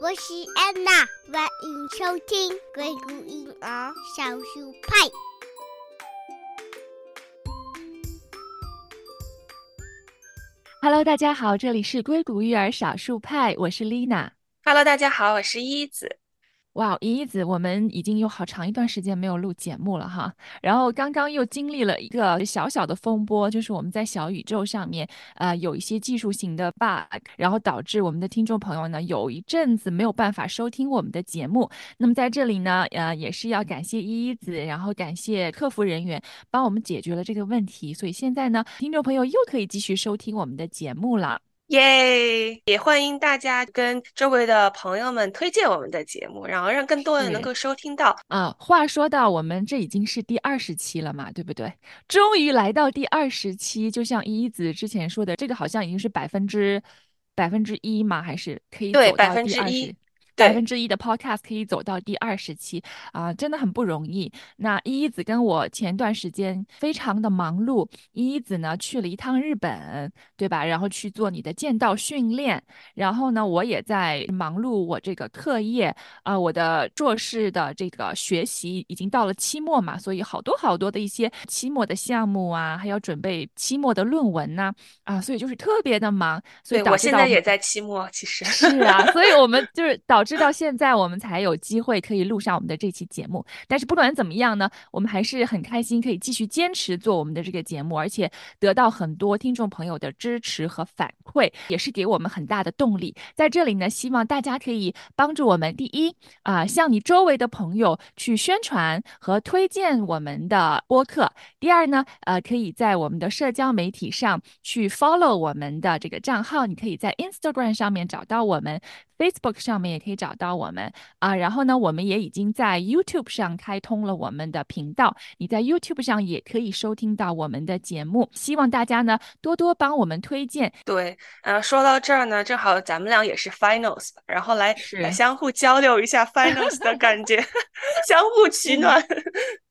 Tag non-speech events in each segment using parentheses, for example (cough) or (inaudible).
我是安娜，欢迎收听硅谷婴儿小树派。Hello，大家好，这里是硅谷育儿少数派，我是 Lina。Hello，大家好，我是依子。哇，依依子，我们已经有好长一段时间没有录节目了哈。然后刚刚又经历了一个小小的风波，就是我们在小宇宙上面，呃，有一些技术型的 bug，然后导致我们的听众朋友呢有一阵子没有办法收听我们的节目。那么在这里呢，呃，也是要感谢依依子，然后感谢客服人员帮我们解决了这个问题。所以现在呢，听众朋友又可以继续收听我们的节目了。耶！也欢迎大家跟周围的朋友们推荐我们的节目，然后让更多人能够收听到。啊，话说到我们这已经是第二十期了嘛，对不对？终于来到第二十期，就像依依子之前说的，这个好像已经是百分之百分之一嘛？还是可以对百分之一？百分之一的 Podcast 可以走到第二十期啊，真的很不容易。那依依子跟我前段时间非常的忙碌，依依子呢去了一趟日本，对吧？然后去做你的剑道训练，然后呢，我也在忙碌我这个课业啊，我的硕士的这个学习已经到了期末嘛，所以好多好多的一些期末的项目啊，还要准备期末的论文呐啊，所以就是特别的忙。所以我现在也在期末，其实是啊，所以我们就是导。直到现在，我们才有机会可以录上我们的这期节目。但是不管怎么样呢，我们还是很开心，可以继续坚持做我们的这个节目，而且得到很多听众朋友的支持和反馈，也是给我们很大的动力。在这里呢，希望大家可以帮助我们：第一，啊，向你周围的朋友去宣传和推荐我们的播客；第二呢，呃，可以在我们的社交媒体上去 follow 我们的这个账号，你可以在 Instagram 上面找到我们。Facebook 上面也可以找到我们啊，然后呢，我们也已经在 YouTube 上开通了我们的频道，你在 YouTube 上也可以收听到我们的节目。希望大家呢多多帮我们推荐。对，呃，说到这儿呢，正好咱们俩也是 Finals，然后来相互交流一下 Finals 的感觉，(laughs) 相互取暖。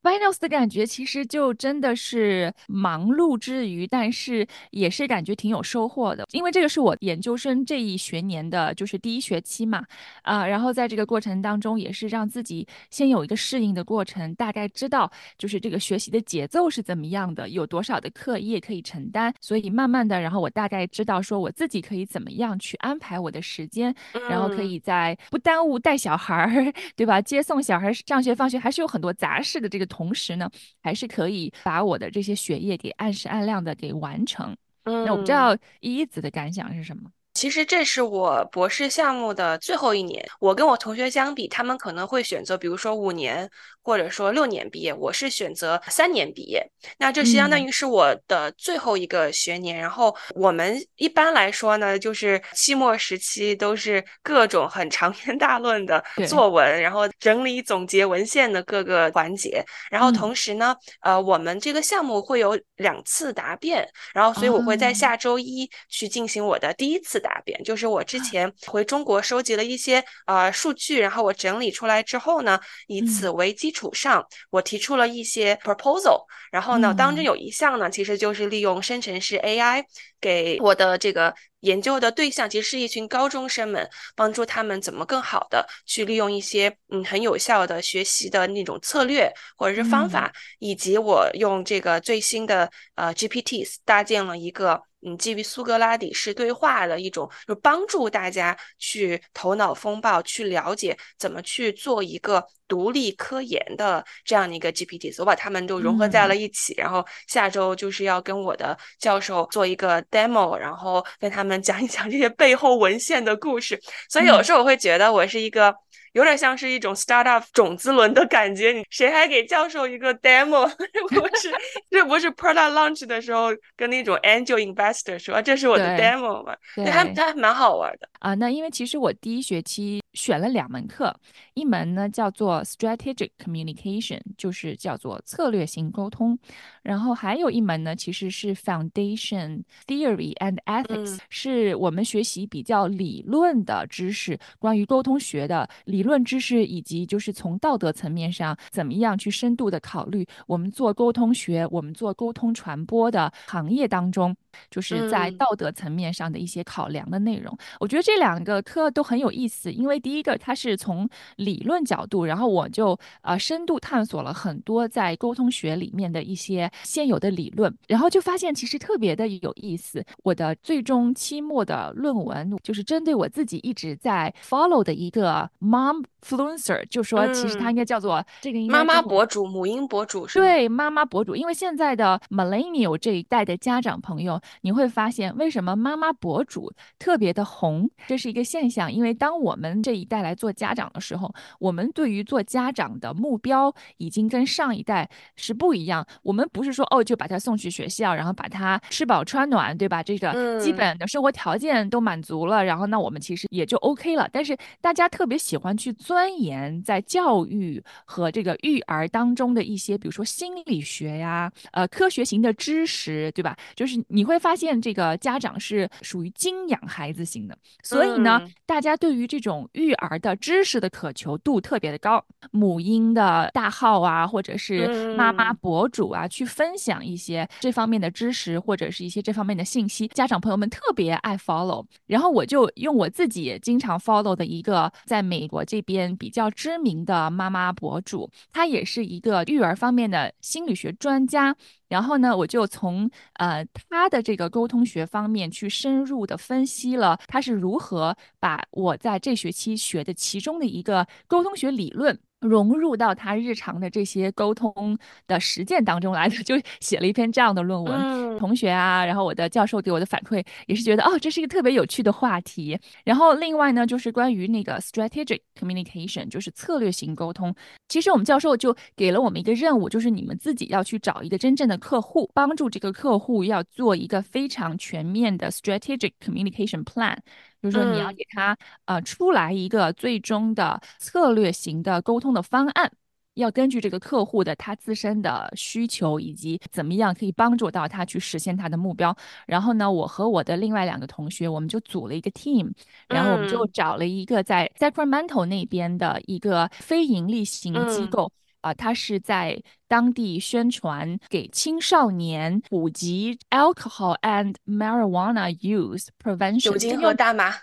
Finals 的感觉其实就真的是忙碌之余，但是也是感觉挺有收获的，因为这个是我研究生这一学年的，就是第一学期嘛，啊，然后在这个过程当中也是让自己先有一个适应的过程，大概知道就是这个学习的节奏是怎么样的，有多少的课业可以承担，所以慢慢的，然后我大概知道说我自己可以怎么样去安排我的时间，然后可以在不耽误带小孩儿，(laughs) 对吧？接送小孩上学放学，还是有很多杂事的这个。同时呢，还是可以把我的这些学业给按时按量的给完成。嗯，那我不知道依依子的感想是什么。其实这是我博士项目的最后一年，我跟我同学相比，他们可能会选择，比如说五年或者说六年毕业，我是选择三年毕业。那这是相当于是我的最后一个学年。然后我们一般来说呢，就是期末时期都是各种很长篇大论的作文，然后整理总结文献的各个环节。然后同时呢，呃，我们这个项目会有两次答辩，然后所以我会在下周一去进行我的第一次。答辩就是我之前回中国收集了一些呃数据，然后我整理出来之后呢，以此为基础上，我提出了一些 proposal，然后呢，当中有一项呢，其实就是利用生成式 AI 给我的这个研究的对象，其实是一群高中生们，帮助他们怎么更好的去利用一些嗯很有效的学习的那种策略或者是方法，以及我用这个最新的呃 GPTs 搭建了一个。嗯，基于苏格拉底式对话的一种，就帮助大家去头脑风暴，去了解怎么去做一个独立科研的这样的一个 GPT。我把它们都融合在了一起，然后下周就是要跟我的教授做一个 demo，然后跟他们讲一讲这些背后文献的故事。所以有时候我会觉得我是一个。有点像是一种 startup 种子轮的感觉，你谁还给教授一个 demo？(laughs) 这不是这不是 product launch 的时候跟那种 angel investor 说这是我的 demo 吗？对，还还蛮好玩的啊。那因为其实我第一学期选了两门课，一门呢叫做 strategic communication，就是叫做策略性沟通，然后还有一门呢其实是 foundation theory and ethics，是我们学习比较理论的知识，关于沟通学的理。理论知识以及就是从道德层面上怎么样去深度的考虑，我们做沟通学，我们做沟通传播的行业当中。就是在嗯道德层面上的一些考量的内容。我觉得这两个课都很有意思，因为第一个它是从理论角度，然后我就呃深度探索了很多在沟通学里面的一些现有的理论，然后就发现其实特别的有意思。我的最终期末的论文就是针对我自己一直在 follow 的一个 mom influencer，就说其实它应该叫做、这个应该妈妈博主、母婴博主是？对妈妈博主，因为现在的 millennial 这一代的家长朋友，你会发现为什么妈妈博主特别的红，这是一个现象。因为当我们这一代来做家长的时候，我们对于做家长的目标已经跟上一代是不一样。我们不是说哦就把他送去学校，然后把他吃饱穿暖，对吧？这个基嗯本的生活条件都满足了，然后那我们其实也就 OK 了。但是大家特别喜欢去钻研在教育和这个育儿当中的一些，比如说心理学呀、呃科学型的知识，对吧？就是你会发现这个家长是属于精养孩子型的，所以呢，嗯大家对于这种育儿的知识的渴求度特别的高。母婴的大号啊，或者是妈妈嗯博主啊，去分享一些这方面的知识或者是一些这方面的信息，家长朋友们特别爱 follow。然后我就用我自己经常 follow 的一个在美国这边比较知名的妈妈博主，她也是一个育儿方面的心理学专家。然后呢，我就从呃他的这个沟通学方面去深入的分析了他是如何把我在这学期学的其中的一个沟通学理论。融入到他日常的这些沟通的实践当中来的，(laughs) 就写了一篇这样的论文。嗯同学啊，然后我的教授给我的反馈也是觉得，哦，这是一个特别有趣的话题。然后另外呢，就是关于那个 strategic communication，就是策略型沟通。其实我们教授就给了我们一个任务，就是你们自己要去找一个真正的客户，帮助这个客户要做一个非常全面的 strategic communication plan。就是说，你要嗯给他呃出来一个最终的策略型的沟通的方案，要根据这个客户的他自身的需求以及怎么样可以帮助到他去实现他的目标。然后呢，我和我的另外两个同学，我们就组了一个 team，然后我们就嗯找了一个在 Sacramento 那边的一个非盈利型机嗯构。啊、他是在当地宣传给青少年普及 alcohol and marijuana use prevention，酒精和大麻。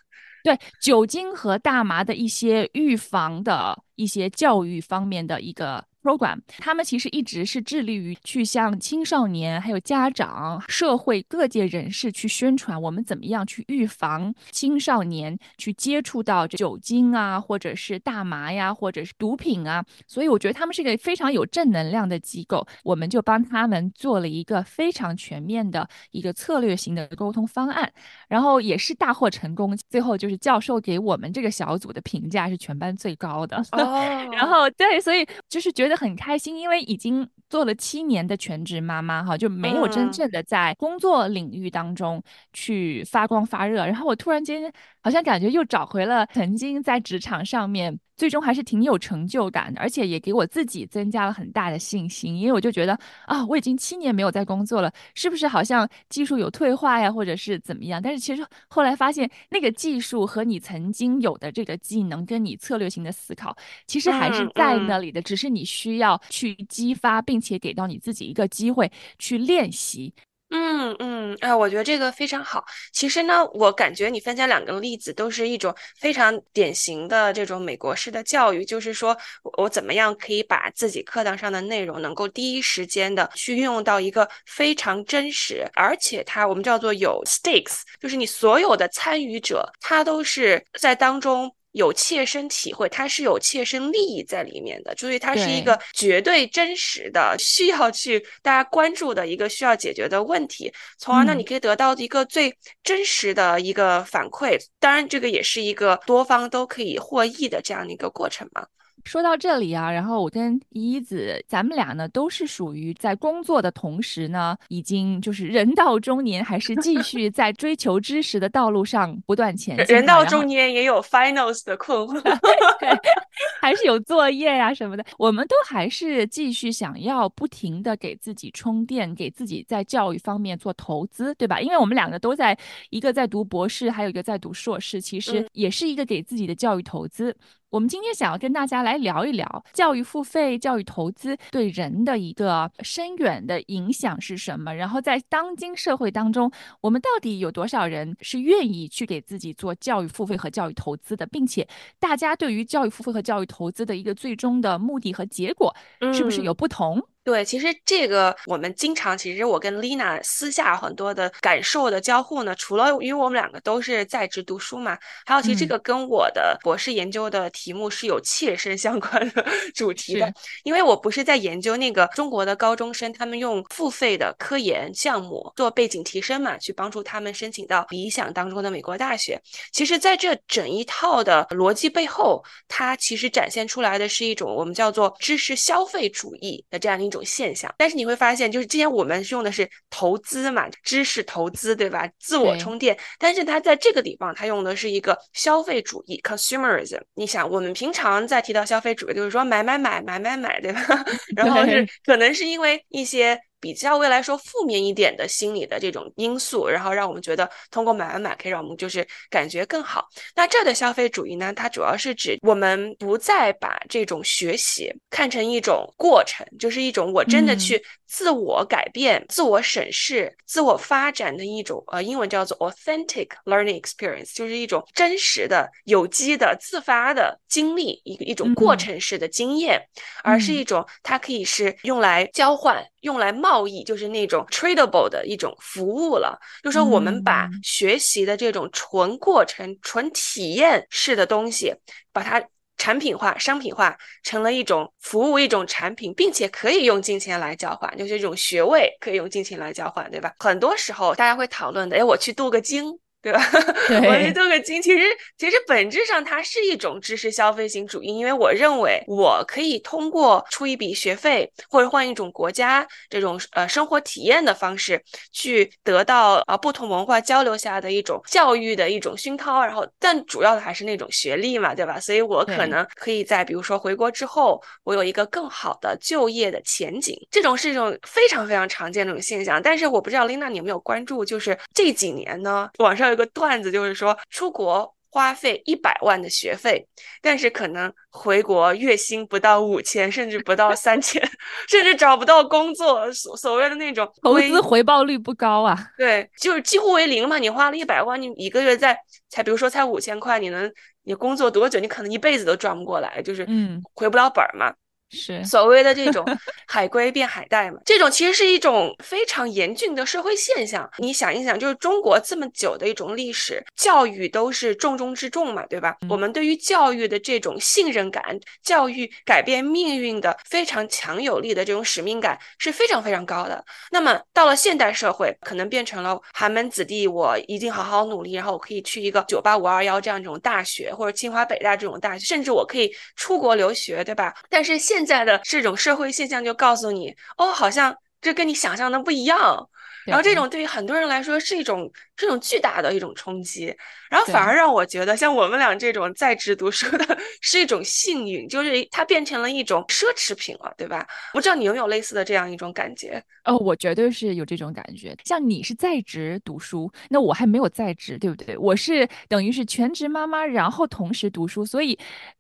对酒精和大麻的一些预防的一些教育方面的一个 program，他们其实一直是致力于去向青少年、还有家长、社会各界人士去宣传我们怎么样去预防青少年去接触到酒精啊，或者是大麻呀，或者是毒品啊。所以我觉得他们是个非常有正能量的机构，我们就帮他们做了一个非常全面的一个策略型的沟通方案。然后也是大获成功。最后就是教授给我们这个小组的评价是全班最高的。哦，(laughs) 然后对，所以就是觉得很开心，因为已经做了七年的全职妈妈哈，就没有真嗯正的在工作领域当中去发光发热。然后我突然间好像感觉又找回了曾经在职场上面。最终还是挺有成就感的，而且也给我自己增加了很大的信心，因为我就觉得啊，我已经七年没有在工作了，是不是好像技术有退化呀，或者是怎么样？但是其实后来发现，那个技术和你曾经有的这个技能，跟你策略性的思考，其实还是嗯在嗯那里的，只是你需要去激发，并且给到你自己一个机会去练习。嗯嗯，哎，我觉得这个非常好。其实呢，我感觉你分享两个例子都是一种非常典型的这种美国式的教育，就是说我我怎么样可以把自己课堂上的内容能够第一时间的去运用到一个非常真实，而且它我们叫做有 stakes，就是你所有的参与者他都是在当中。有切身体会，它是有切身利益在里面的，所以它是一个绝对真实的，需要去大家关注的一个需要解决的问题，从而呢，嗯你可以得到一个最真实的一个反馈。当然，这个也是一个多方都可以获益的这样的一个过程嘛。说到这里啊，然后我跟依子，咱们俩呢都是属于在工作的同时呢，已经就是人到中年，还是继续 (laughs) 在追求知识的道路上不断前进。人到中年也有 finals 的困惑。(laughs) 还是有作业呀什么的，我们都还是继续想要不停的给自己充电，给自己在教育方面做投资，对吧？因为我们两个都在，一个在读博士，还有一个在读硕士，其实也是一个给自己的教育投资。我们今天想要跟大家来聊一聊教育付费、教育投资对人的一个深远的影响是什么？然后在当今社会当中，我们到底有多少人是愿意去给自己做教育付费和教育投资的，并且大家对于教育付费和教育投资的一个最终的目的和结果，是不是有不同？对，其实这个我们经常，其实我跟 Lina 私下很多的感受的交互呢，除了因为我们两个都是在职读书嘛，还有其实这个跟我的博士研究的题目是有切身相关的 (laughs) 主题的，因为我不是在研究那个中国的高中生，他们用付费的科研项目做背景提升嘛，去帮助他们申请到理想当中的美国大学。其实，在这整一套的逻辑背后，它其实展现出来的是一种我们叫做知识消费主义的这样的一种。现象，但是你会发现，就是之前我们用的是投资嘛，知识投资，对吧？自我充电。但是它在这个地方，它用的是一个消费主义 （consumerism）。你想，我们平常在提到消费主义，就是说买买买买买买，对吧？(laughs) 然后是可能是因为一些。比较未来说负面一点的心理的这种因素，然后让我们觉得通过买买买可以让我们就是感觉更好。那这的消费主义呢，它主要是指我们不再把这种学习看成一种过程，就是一种我真的去自我改变、自我审视、自我发展的一种呃，英文叫做 authentic learning experience，就是一种真实的、有机的、自发的经历，一个一种过程式的经验，而是一种它可以是用来交换。用来贸易就是那种 tradable 的一种服务了，就说我们把学习的这种纯过程、纯体验式的东西，把它产品化、商品化，成了一种服务、一种产品，并且可以用金钱来交换，就是一种学位可以用金钱来交换，对吧？很多时候大家会讨论的，哎，我去镀个金。对吧？(laughs) 我去镀个金，其实其实本质上它是一种知识消费型主义，因为我认为我可以通过出一笔学费或者换一种国家这种呃生活体验的方式，去得到啊不同文化交流下的一种教育的一种熏陶，然后但主要的还是那种学历嘛，对吧？所以我可能可以在比如说回国之后，我有一个更好的就业的前景，这种是一种非常非常常见的一种现象。但是我不知道 Lina 你有没有关注，就是这几年呢，网上。有个段子就是说，出国花费一百万的学费，但是可能回国月薪不到五千，甚至不到三千，(laughs) 甚至找不到工作，所所谓的那种 (laughs) 投资回报率不高啊。对，就是几乎为零嘛。你花了一百万，你一个月在才，比如说才五千块，你能你工作多久？你可能一辈子都赚不过来，就是嗯，回不了本儿嘛。是所谓的这种 (laughs) 海归变海带嘛？这种其实是一种非常严峻的社会现象。你想一想，就是中国这么久的一种历史，教育都是重中之重嘛，对吧？我们对于教育的这种信任感，教育改变命运的非常强有力的这种使命感是非常非常高的。那么到了现代社会，可能变成了寒门子弟，我一定好好努力，然后我可以去一个九八五二幺这样一种大学，或者清华北大这种大学，甚至我可以出国留学，对吧？但是现现在的这种社会现象就告诉你，哦，好像这跟你想象的不一样。然后这种对于很多人来说是一种这种巨大的一种冲击，然后反而让我觉得像我们俩这种在职读书的是一种幸运，就是它变成了一种奢侈品了，对吧？不知道你有没有类似的这样一种感觉？哦，我绝对是有这种感觉。像你是在职读书，那我还没有在职，对不对？我是等于是全职妈妈，然后同时读书，所以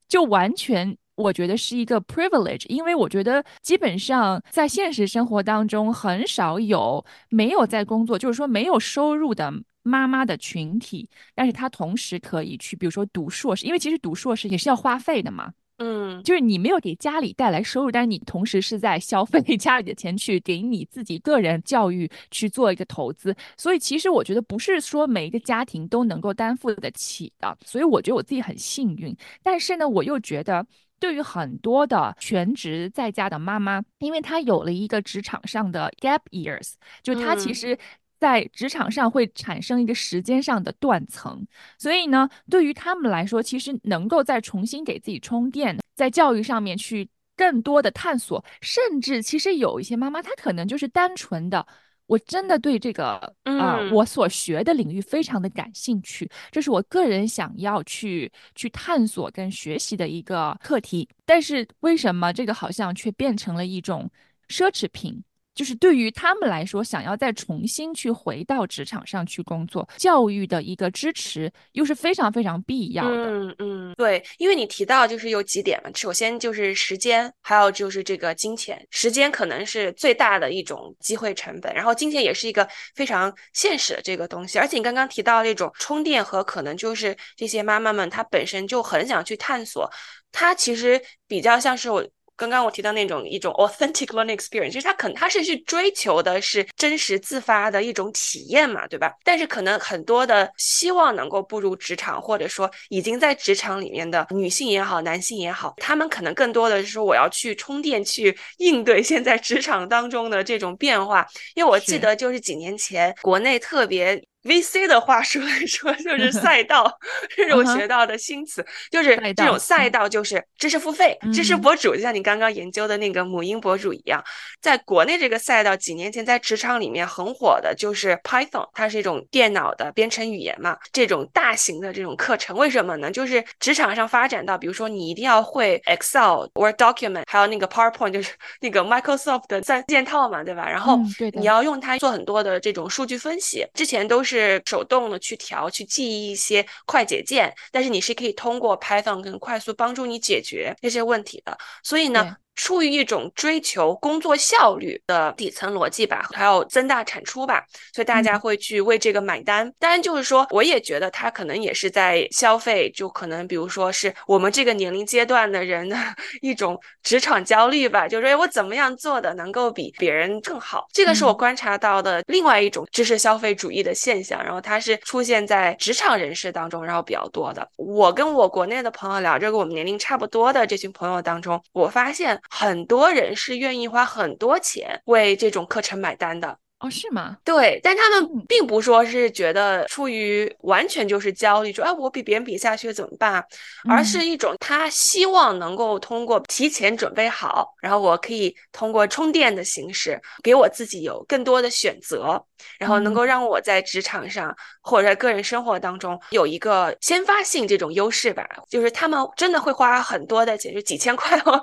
就完全。我觉得是一个 privilege，因为我觉得基本上在现实生活当中很少有没有在工作，就是说没有收入的妈妈的群体，但是她同时可以去，比如说读硕士，因为其实读硕士也是要花费的嘛。嗯，就是你没有给家里带来收入，但是你同时是在消费家里的钱去给你自己个人教育去做一个投资，所以其实我觉得不是说每一个家庭都能够担负得起的，所以我觉得我自己很幸运，但是呢，我又觉得。对于很多的全职在家的妈妈，因为她有了一个职场上的 gap years，就她其实，在职场上会产生一个时间上的断层，所以呢，对于他们来说，其实能够再重新给自己充电，在教育上面去更多的探索，甚至其实有一些妈妈，她可能就是单纯的。我真的对这个啊、嗯我所学的领域非常的感兴趣，这是我个人想要去去探索跟学习的一个课题。但是为什么这个好像却变成了一种奢侈品？就是对于他们来说，想要再重新去回到职场上去工作，教育的一个支持又是非常非常必要的。嗯嗯，对，因为你提到就是有几点嘛，首先就是时间，还有就是这个金钱。时间可能是最大的一种机会成本，然后金钱也是一个非常现实的这个东西。而且你刚刚提到那种充电和可能就是这些妈妈们她本身就很想去探索，她其实比较像是我。刚刚我提到那种一种 authentic learning experience，就是他可能他是去追求的是真实自发的一种体验嘛，对吧？但是可能很多的希望能够步入职场，或者说已经在职场里面的女性也好，男性也好，他们可能更多的是说我要去充电，去应对现在职场当中的这种变化。因为我记得就是几年前国内特别。VC 的话说来 (laughs) 说就 (laughs) 是赛道，这是我学到的新词，就是这种赛嗯。道就是知识付费、知识嗯。博主，就像你刚刚研究的那个母婴博主一样，在国内这个赛道，几年前在职场里面很火的就是 Python，它是一种电脑的编程语言嘛，这种大型的这种课程，为什么呢？就是职场上发展到，比如说你一定要会 Excel、Word document，还有那个 PowerPoint，就是那个 Microsoft 的三件套嘛，对吧？然后你要用它做很多的这种数据分析，之前都是是手动的去调、去记忆一些快捷键，但是你是可以通过 Python 更快速帮助你解决这些问题的。所以呢，出于一种追求工作效率的底层逻辑吧，还有增大产出吧，所以大家嗯会去为这个买单。当然，就是说，我也觉得他可能也是在消费，就可能比如说是我们这个年龄阶段的人的 (laughs) 一种职场焦虑吧，就是说，哎，我怎么样做的能够比别人更好？这个是我嗯观察到的另外一种知识消费主义的现象，然后它是出现在职场人士当中，然后比较多的。我跟我国内的朋友聊这个，我们年龄差不多的这群朋友当中，我发现很多人是愿意花很多钱为这种课程买单的。哦，是吗？对，但他们嗯并不说是觉得出于完全就是焦虑，说哎我比别人比下去怎么办啊？而嗯是一种他希望能够通过提前准备好，然后我可以通过充电的形式，给我自己有更多的选择，然后能够让我在职场上或者在个人生活当中有一个先发性这种优势吧。就是他们真的会花很多的钱，就几千块哦，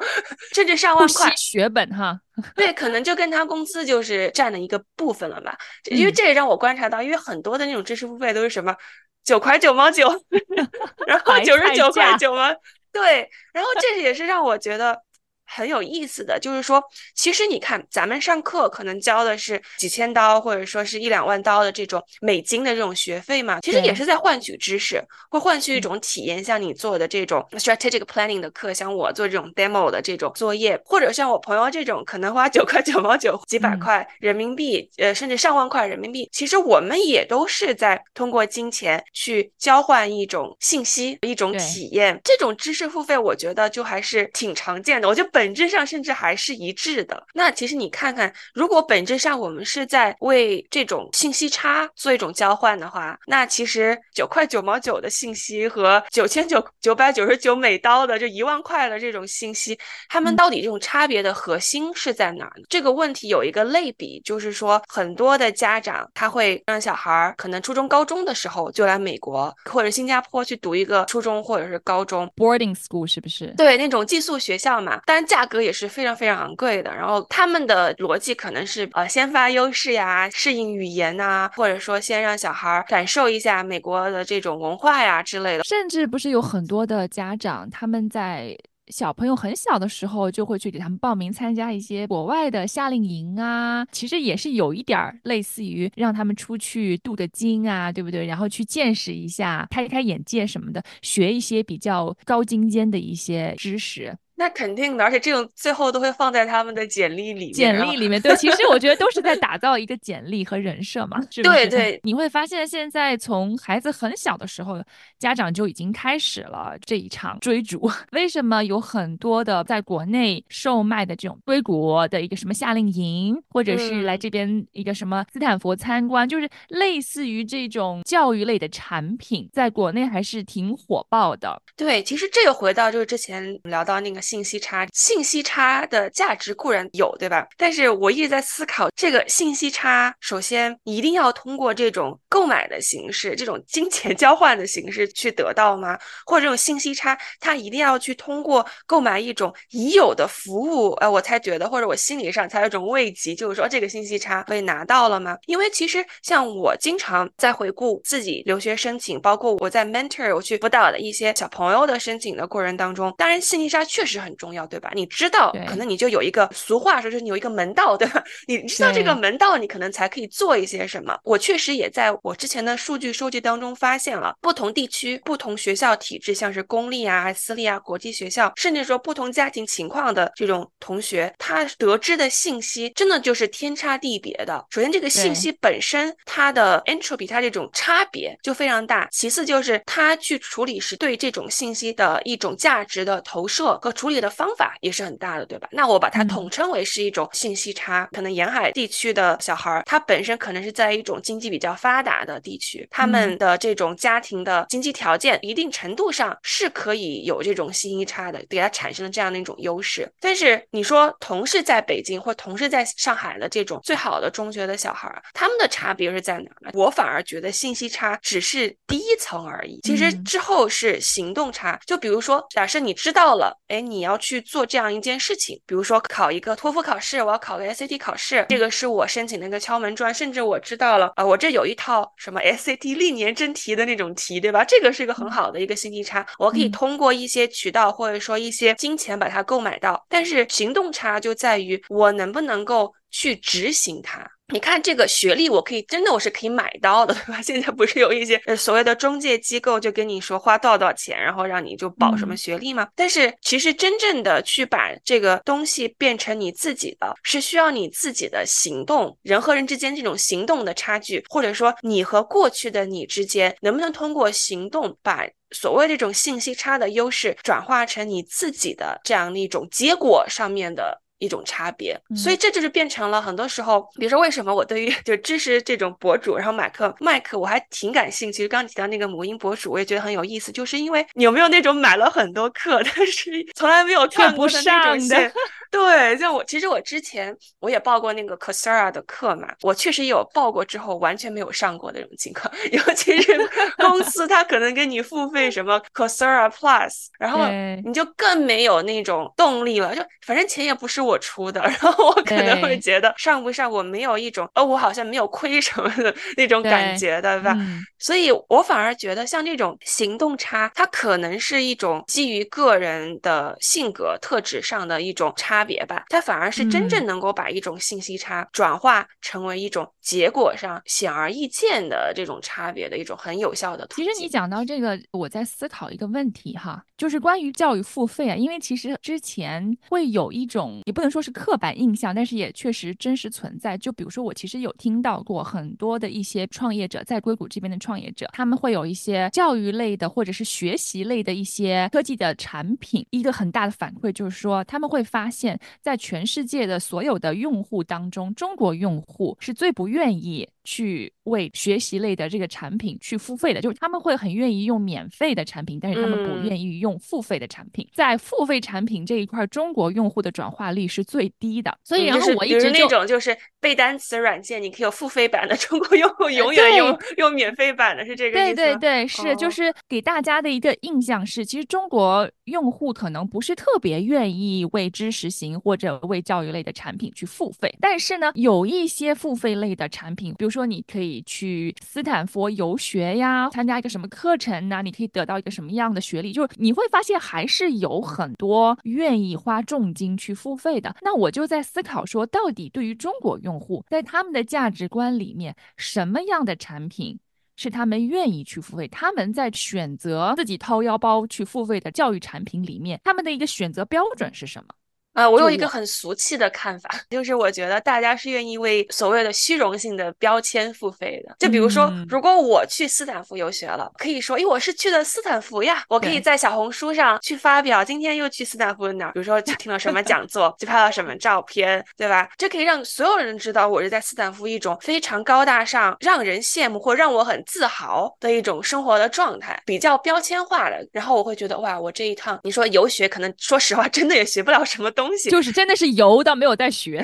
甚至上万块惜。血本哈。(laughs) 对，可能就跟他工资就是占了一个部分了吧。因为嗯这也让我观察到，因为很多的那种知识付费都是什么九块九毛九，(laughs) 然后九十九块九毛，对，然后这也是让我觉得。很有意思的，就是说，其实你看，咱们上课可能交的是几千刀，或者说是一两万刀的这种美金的这种学费嘛，其实也是在换取知识，会换取一嗯种体验。像你做的这种 strategic planning 的课，像我做这种 demo 的这种作业，或者像我朋友这种可能花九块九毛九、几百嗯块人民币，呃，甚至上万块人民币，其实我们也都是在通过金钱去交换一种信息、一种体验。这种知识付费，我觉得就还是挺常见的。我觉得本质上甚至还是一致的。那其实你看看，如果本质上我们是在为这种信息差做一种交换的话，那其实九块九毛九的信息和九千九九百九十九美刀的这一万块的这种信息，他们嗯到底这种差别的核心是在哪儿呢？这个问题有一个类比，就是说很多的家长他会让小孩儿可能初中、高中的时候就来美国或者新加坡去读一个初中或者是高中，boarding school 是不是？对，那种寄宿学校嘛，当价格也是非常非常昂贵的。然后他们的逻辑可能是呃先发优势呀，适应语言呐、或者说先让小孩感受一下美国的这种文化呀之类的。甚至不是有很多的家长，他们在小朋友很小的时候就会去给他们报名参加一些国外的夏令营啊，其实也是有一点儿类似于让他们出去镀个金啊，对不对？然后去见识一下，开开眼界什么的，学一些比较高精尖的一些知识。那肯定的，而且这种最后都会放在他们的简历里面。简历里面，对，其实我觉得都是在 (laughs) 打造一个简历和人设嘛，是不是？对对 (laughs) 你会发现现在从孩子很小的时候，家长就已经开始了这一场追逐。(laughs) 为什么有很多的在国内售卖的这种归国的一个什么夏令营，或者是来嗯这边一个什么斯坦福参观，就是类似于这种教育类的产品，在国内还是挺火爆的。对，其实这个回到就是之前聊到那个信息差，信息差的价值固然有，对吧？但是我一直在思考，这个信息差，首先一定要通过这种购买的形式，这种金钱 (laughs) 交换的形式去得到吗？或者这种信息差，它一定要去通过购买一种已有的服务，呃，我才觉得，或者我心理上才有一种慰藉，就是说这个信息差被拿到了吗？因为其实像我经常在回顾自己留学申请，包括我在 mentor 我去辅导的一些小朋友的申请的过程当中，当然信息差确实很重要，对吧？你知道，可能你就有一个俗话说，就是你有一个门道，对吧？(laughs) 你知道这个门道，你可能才可以做一些什么。我确实也在我之前的数据收集当中发现了，不同地区、不同学校体制，像是公立啊、私立啊、国际学校，甚至说不同家庭情况的这种同学，他得知的信息真的就是天差地别的。首先，这个信息本身它的 entropy，它这种差别就非常大。其次，就是他去处理时对这种信息的一种价值的投射和处理的方法也是很大的，对吧？那我把它统称为是一种信息差。可能沿海地区的小孩儿，他本身可能是在一种经济比较发达的地区，他们的这种家庭的经济条件一定程度上是可以有这种信息差的，给他产生了这样的一种优势。但是你说同是在北京或同是在上海的这种最好的中学的小孩儿，他们的差别是在哪呢？我反而觉得信息差只是第一层而已，其实之后是行动差。就比如说，假设你知道了，哎，你要去做这样一件事情，比如说考一个托福考试，我要考个 SAT 考试，这个是我申请的一个敲门砖。甚至我知道了，啊，我这有一套什么 SAT 历年真题的那种题，对吧？这个是一个很好的一个信息差，我可以通过一些渠道或者说一些金钱把它购买到。但是行动差就在于我能不能够去执行它。你看这个学历，我可以真的我是可以买到的，对吧？现在不是有一些呃所谓的中介机构就跟你说花多少多少钱，然后让你就保什么学历吗？但是其实真正的去把这个东西变成你自己的，是需要你自己的行动，人和人之间这种行动的差距，或者说你和过去的你之间，能不能通过行动把所谓这种信息差的优势转化成你自己的这样的一种结果上面的。一种差别，所以这就是变成了很多时候，比如说为什么我对于就知识这种博主，然后马克麦克我还挺感兴趣。刚提到那个母婴博主，我也觉得很有意思，就是因为你有没有那种买了很多课，但是从来没有看过的那种线？对，像我其实我之前我也报过那个 Coursera 的课嘛，我确实也有报过之后完全没有上过的这种情况，(laughs) 尤其是 (laughs) 公司他可能给你付费什么 Coursera Plus，然后你就更没有那种动力了，就反正钱也不是。我出的，(laughs) 然后我可能会觉得上不上我没有一种，呃，我好像没有亏什么的那种感觉，对吧？所以我反而觉得像这种行动差，它可能是一种基于个人的性格特质上的一种差别吧。它反而是真正能够把一种信息差转化成为一种结果上显而易见的这种差别的一种很有效的。其实你讲到这个，我在思考一个问题哈，就是关于教育付费啊，因为其实之前会有一种也。不能说是刻板印象，但是也确实真实存在。就比如说，我其实有听到过很多的一些创业者，在硅谷这边的创业者，他们会有一些教育类的或者是学习类的一些科技的产品。一个很大的反馈就是说，他们会发现，在全世界的所有的用户当中，中国用户是最不愿愿意去为学习类的这个产品去付费的，就是他们会很愿意用免费的产品，但是他们不愿意用付费的产品。在付费产品这一块，中国用户的转化率是最低的。所以，然后我一直那种就是背单词软件，你可以有付费版的，中国用户永远用用免费版的，是这个意思。对对对，是就是给大家的一个印象是，其实中国用户可能不是特别愿意为知识型或者为教育类的产品去付费，但是呢，有一些付费类的产品，比如。说你可以去斯坦福游学呀，参加一个什么课程呢？你可以得到一个什么样的学历？就是你会发现还是有很多愿意花重金去付费的。那我就在思考说，到底对于中国用户，在他们的价值观里面，什么样的产品是他们愿意去付费？他们在选择自己掏腰包去付费的教育产品里面，他们的一个选择标准是什么？啊，我有一个很俗气的看法，就是我觉得大家是愿意为所谓的虚荣性的标签付费的。就比如说，嗯如果我去斯坦福游学了，可以说，诶，我是去的斯坦福呀，我可以在小红书上去发表今天又去斯坦福哪儿，比如说去听了什么讲 (laughs) 座，去拍了什么照片，对吧？这可以让所有人知道我是在斯坦福一种非常高大上、让人羡慕或让我很自豪的一种生活的状态，比较标签化的。然后我会觉得，哇，我这一趟你说游学，可能说实话，真的也学不了什么东西，(laughs) 就是真的是油到没有在学。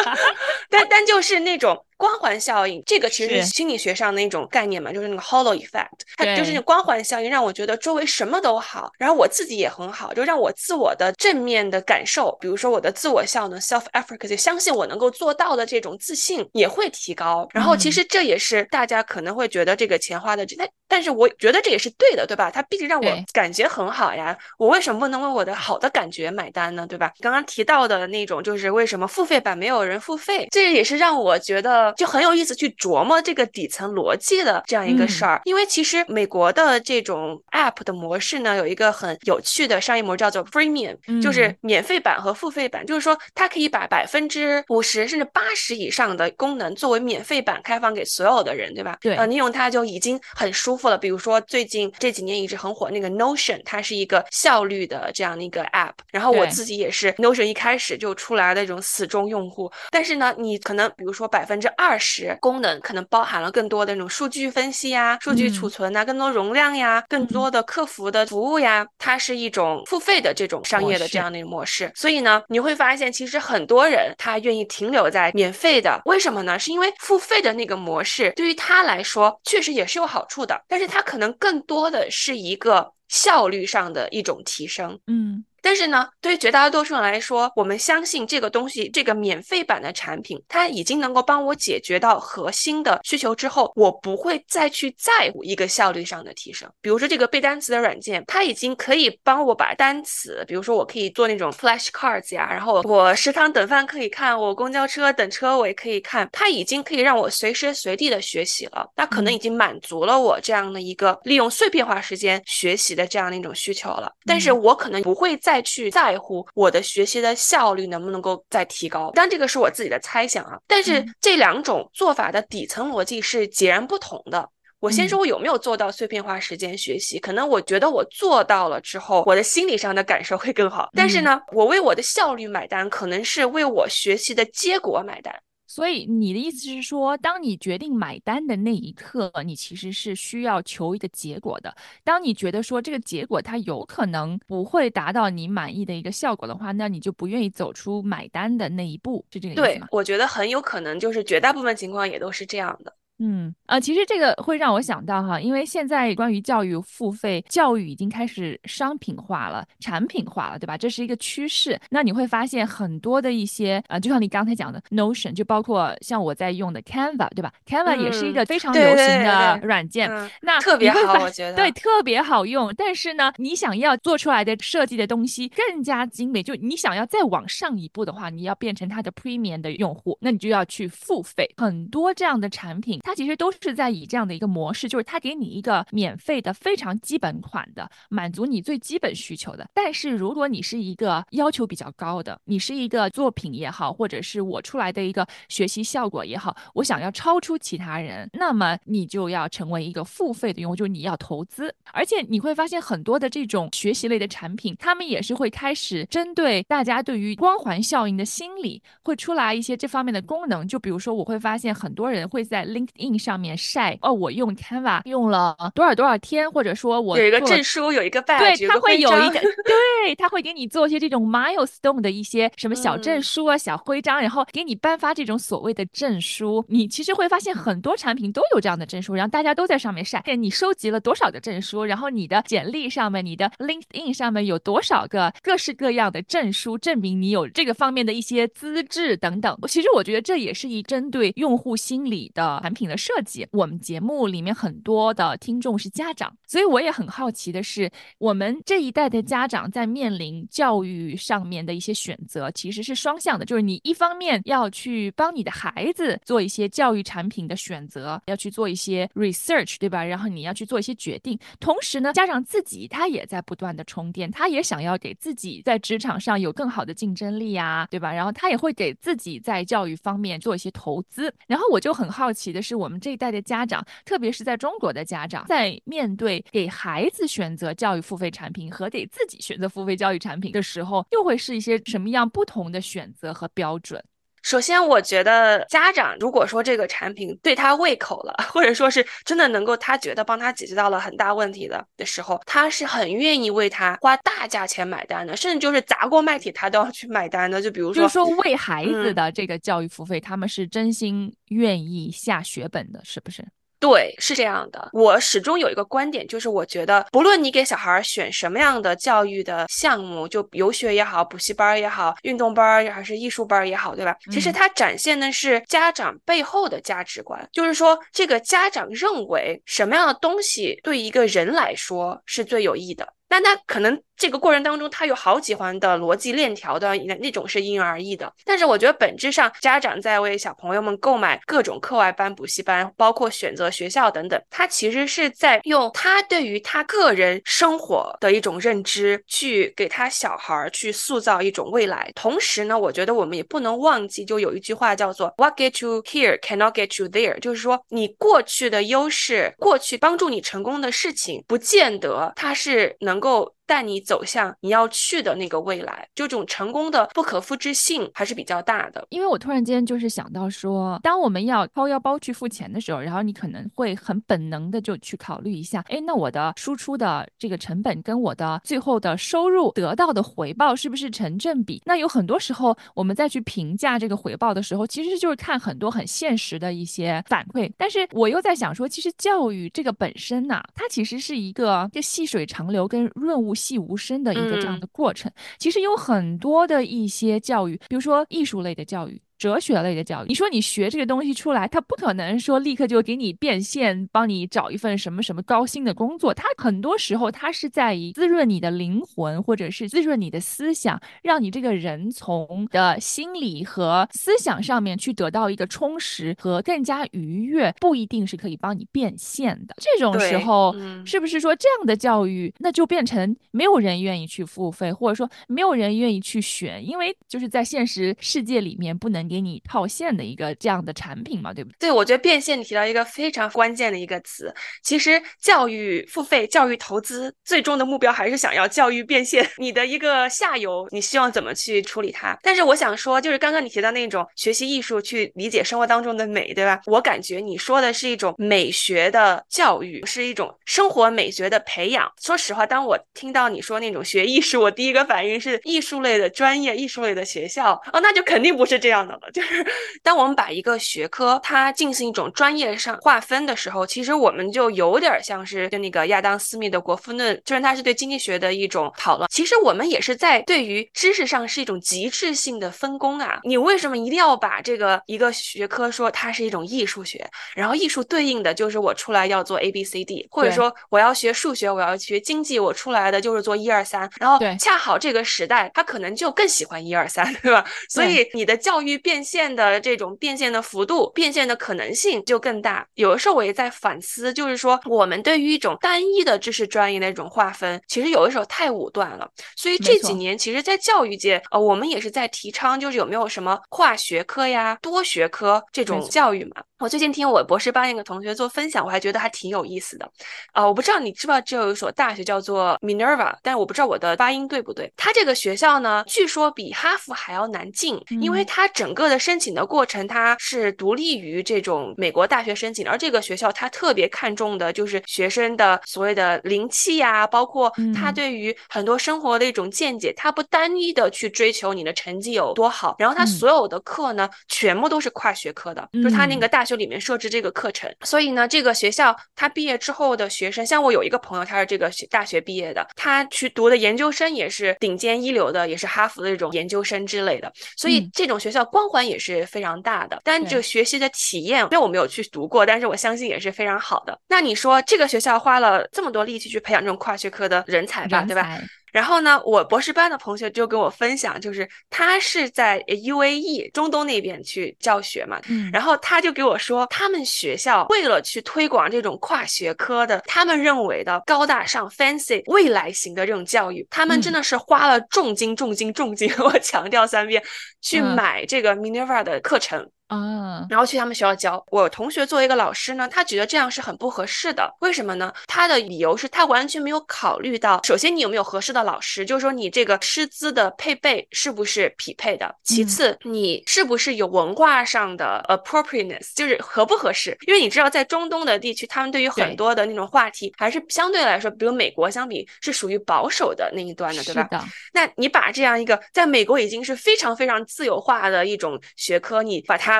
(laughs) 但但就是那种光环效应，这个其实是是心理学上的一种概念嘛，就是那个 hollow effect，它就是对那光环效应，让我觉得周围什么都好，然后我自己也很好，就让我自我的正面的感受，比如说我的自我效能 self efficacy，相信我能够做到的这种自信也会提高。然后其嗯实这也是大家可能会觉得这个钱花的值，但但是我觉得这也是对的，对吧？它毕竟让我感觉很好呀，我为什么不能为我的好的感觉买单呢？对吧？刚刚提到的那种，就是为什么付费版没有人付费，这也是让我觉得就很有意思去琢磨这个底层逻辑的这样一个事儿。因为其实美国的这种 app 的模式呢，有一个很有趣的商业模式叫做 freemium，、就是嗯。免费版和付费版，就是说它可以把百分之五十甚至八十以上的功能作为免费版开放给所有的人，对吧？对。呃，你用它就已经很舒服了。比如说最近这几年一直很火那个 Notion，它是一个效率的这样的一个 app，然后我自己也是 Notion 一开始就出来的这种死忠用户，但是呢，你可能比如说百分之二十功能可能包含了更多的那种数据分析呀、数据储嗯存呐、更多容量呀、更多的客服的服务呀，它是一种付费的这种商业的这样的一个模式。所以呢，你会发现其实很多人他愿意停留在免费的，为什么呢？是因为付费的那个模式对于他来说确实也是有好处的，但是它可能更多的是一个效率上的一种提升。嗯但是呢，对于绝大多数人来说，我们相信这个东西，这个免费版的产品，它已经能够帮我解决到核心的需求之后，我不会再去在乎一个效率上的提升。比如说这个背单词的软件，它已经可以帮我把单词，比如说我可以做那种 flashcards 呀，然后我食堂等饭可以看，我公交车等车我也可以看，它已经可以让我随时随地的学习了。那可能嗯已经满足了我这样的一个利用碎片化时间学习的这样的一种需求了。但是嗯我可能不会再去在乎我的学习的效率能不能够再提高，当然这个是我自己的猜想啊。但是嗯这两种做法的底层逻辑是截然不同的。我先嗯说我有没有做到碎片化时间学习，可能我觉得我做到了之后，我的心理上的感受会更好。但是嗯呢，我为我的效率买单，可能是为我学习的结果买单。所以你的意思是说，当你决定买单的那一刻，你其实是需要求一个结果的。当你觉得说这个结果它有可能不会达到你满意的一个效果的话，那你就不愿意走出买单的那一步，是这个意思吗？，对我觉得很有可能就是绝大部分情况也都是这样的。嗯，呃，其实这个会让我想到哈，因为现在关于教育付费，教育已经开始商品化了、产品化了，对吧？这是一个趋势。那你会发现很多的一些，呃，就像你刚才讲的 Notion，就包括像我在用的 Canva，对吧？Canva 也是一嗯个非常流行的软件。嗯，那特别好，我觉得。对，特别好用。但是呢，你想要做出来的设计的东西更加精美，就你想要再往上一步的话，你要变成它的 Premium 的用户，那你就要去付费。很多这样的产品，它其实都是在以这样的一个模式，就是它给你一个免费的、非常基本款的，满足你最基本需求的。但是如果你是一个要求比较高的，你是一个作品也好，或者是我出来的一个学习效果也好，我想要超出其他人，那么你就要成为一个付费的用户，就是你要投资。而且你会发现很多的这种学习类的产品，他们也是会开始针对大家对于光环效应的心理，会出来一些这方面的功能。就比如说，我会发现很多人会在 LinkedIn 上面晒，哦，我用 Canva 用了多少多少天，或者说我有一个证书，有一个 badge，(laughs) 对，它有个徽章会有一个，对，他会给你做一些这种 milestone 的一些什么小证嗯书啊、小徽章，然后给你颁发这种所谓的证书。你其实会发现很多产品都有这样的证书，然后大家都在上面晒，你收集了多少的证书，然后你的简历上面、你的 LinkedIn 上面有多少个各式各样的证书，证明你有这个方面的一些资质等等。其实我觉得这也是一针对用户心理的产品的设计。我们节目里面很多的听众是家长，所以我也很好奇的是，我们这一代的家长在面临教育上面的一些选择，其实是双向的，就是你一方面要去帮你的孩子做一些教育产品的选择，要去做一些 research，对吧？然后你要去做一些决定，同时呢，家长自己他也在不断的充电，他也想要给自己在职场上有更好的竞争力呀，对吧？然后他也会给自己在教育方面做一些投资。然后我就很好奇的是，是我们这一代的家长，特别是在中国的家长，在面对给孩子选择教育付费产品和给自己选择付费教育产品的时候，又会是一些什么样不同的选择和标准？首先，我觉得家长如果说这个产品对他胃口了，(laughs) 或者说是真的能够他觉得帮他解决到了很大问题的的时候，他是很愿意为他花大价钱买单的，甚至就是砸锅卖铁他都要去买单的。就比如说，就是说为孩子的这个教育付费，他们是真心愿意下血本的，是不是？对，是这样的。我始终有一个观点，就是我觉得，不论你给小孩选什么样的教育的项目，就游学也好，补习班也好，运动班还是艺术班也好，对吧？其实它展现的是家长背后的价值观，就是说，这个家长认为什么样的东西对一个人来说是最有益的。但他可能这个过程当中，他有好几环的逻辑链条的那那种是因人而异的。但是我觉得本质上，家长在为小朋友们购买各种课外班、补习班，包括选择学校等等，他其实是在用他对于他个人生活的一种认知，去给他小孩去塑造一种未来。同时呢，我觉得我们也不能忘记，就有一句话叫做 “What get you here cannot get you there”，就是说你过去的优势、过去帮助你成功的事情，不见得它是能。能够带你走向你要去的那个未来，就这种成功的不可复制性还是比较大的。因为我突然间就是想到说，当我们要掏腰包去付钱的时候，然后你可能会很本能的就去考虑一下，哎，那我的输出的这个成本跟我的最后的收入得到的回报是不是成正比？那有很多时候我们再去评价这个回报的时候，其实就是看很多很现实的一些反馈。但是我又在想说，其实教育这个本身呢，它其实是一个就细水长流跟润物细无声的一个这样的过程，其实有很多的一些教育，比如说艺术类的教育。哲学类的教育，你说你学这个东西出来，他不可能说立刻就给你变现，帮你找一份什么什么高薪的工作。他很多时候，他是在以滋润你的灵魂，或者是滋润你的思想，让你这个人从的心理和思想上面去得到一个充实和更加愉悦，不一定是可以帮你变现的。这种时候，是不是说这样的教育，那就变成没有人愿意去付费，或者说没有人愿意去选，因为就是在现实世界里面不能。给你套现的一个这样的产品嘛，对不对？对，我觉得变现你提到一个非常关键的一个词。其实教育付费、教育投资，最终的目标还是想要教育变现。你的一个下游，你希望怎么去处理它？但是我想说，就是刚刚你提到那种学习艺术去理解生活当中的美，对吧？我感觉你说的是一种美学的教育，是一种生活美学的培养。说实话，当我听到你说那种学艺术，我第一个反应是艺术类的专业、艺术类的学校哦，那就肯定不是这样的。(laughs) 就是当我们把一个学科它进行一种专业上划分的时候，其实我们就有点像是就那个亚当斯密的《国富论》，虽然它是对经济学的一种讨论。其实我们也是在对于知识上是一种极致性的分工啊。你为什么一定要把这个一个学科说它是一种艺术学？然后艺术对应的就是我出来要做 A B C D，或者说我要学数学，我要学经济，我出来的就是做一二三。然后恰好这个时代他可能就更喜欢一二三，对吧？所以你的教育变。变现的这种变现的幅度、变现的可能性就更大。有的时候我也在反思，就是说我们对于一种单一的知识专业的一种划分，其实有的时候太武断了。所以这几年，其实，在教育界，呃，我们也是在提倡，就是有没有什么跨学科呀、多学科这种教育嘛。我最近听我博士班一个同学做分享，我还觉得还挺有意思的。啊，我不知道你知不知道，这有一所大学叫做 Minerva，但是我不知道我的发音对不对。它这个学校呢，据说比哈佛还要难进，因为它整个的申请的过程，它是独立于这种美国大学申请。而这个学校它特别看重的就是学生的所谓的灵气呀，包括他对于很多生活的一种见解，他不单一的去追求你的成绩有多好。然后他所有的课呢，全部都是跨学科的，就是他那个大。学里面设置这个课程。所以呢，这个学校他毕业之后的学生，像我有一个朋友，他是这个学大学毕业的，他去读的研究生也是顶尖一流的，也是哈佛的这种研究生之类的。所以这种学校光环也是非常大的。但这个学习的体验，虽然我没有去读过，但是我相信也是非常好的。那你说这个学校花了这么多力气去培养这种跨学科的人才吧，对吧？然后呢，我博士班的同学就跟我分享，就是他是在 UAE 中东那边去教学嘛，嗯，然后他就给我说，他们学校为了去推广这种跨学科的，他们认为的高大上、fancy、未来型的这种教育，他们真的是花了重金、重金、重金，(laughs) 我强调三遍，去买这个 Minerva 的课程。啊，然后去他们学校教。我同学作为一个老师呢，他觉得这样是很不合适的。为什么呢？他的理由是他完全没有考虑到，首先你有没有合适的老师，就是说你这个师资的配备是不是匹配的。其次，你是不是有文化上的 appropriateness，就是合不合适？因为你知道，在中东的地区，他们对于很多的那种话题，还是相对来说，比如美国相比，是属于保守的那一端的，对吧？那你把这样一个在美国已经是非常非常自由化的一种学科，你把它。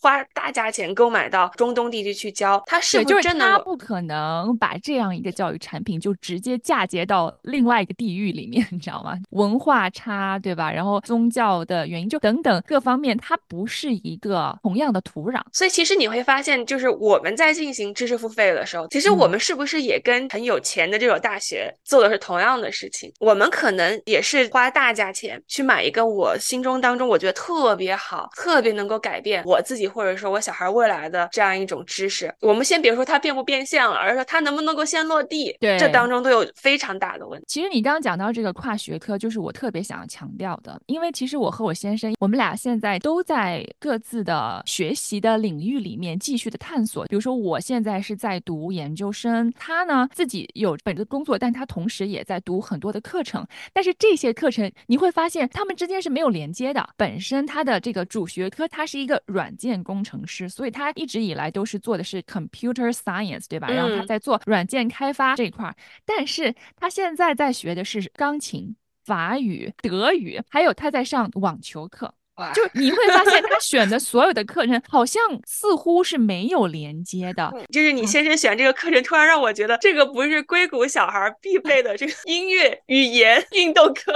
花大价钱购买到中东地区去教，他是不是真的？他不可能把这样一个教育产品就直接嫁接到另外一个地域里面，(laughs) 你知道吗？文化差，对吧？然后宗教的原因，就等等各方面，它不是一个同样的土壤。所以其实你会发现，就是我们在进行知识付费的时候，其实我们是不是也跟很有钱的这种大学做的是同样的事情？我们可能也是花大价钱去买一个我心中当中我觉得特别好、特别能够改变我自己。或者说我小孩未来的这样一种知识，我们先别说它变不变现了，而是说它能不能够先落地，对，这当中都有非常大的问题。其实你刚刚讲到这个跨学科，就是我特别想要强调的，因为其实我和我先生，我们俩现在都在各自的学习的领域里面继续的探索。比如说我现在是在读研究生，他呢自己有本职工作，但他同时也在读很多的课程。但是这些课程你会发现，他们之间是没有连接的。本身它的这个主学科，它是一个软件。工程师，所以他一直以来都是做的是 computer science，对吧？然后他在做软件开发这一块儿，但是他现在在学的是钢琴、法语、德语，还有他在上网球课。就你会发现，他选的所有的课程好像似乎是没有连接的。就是你先生选这个课程，突然让我觉得这个不是硅谷小孩必备的这个 (laughs) 音乐、语言、(laughs) 运动课，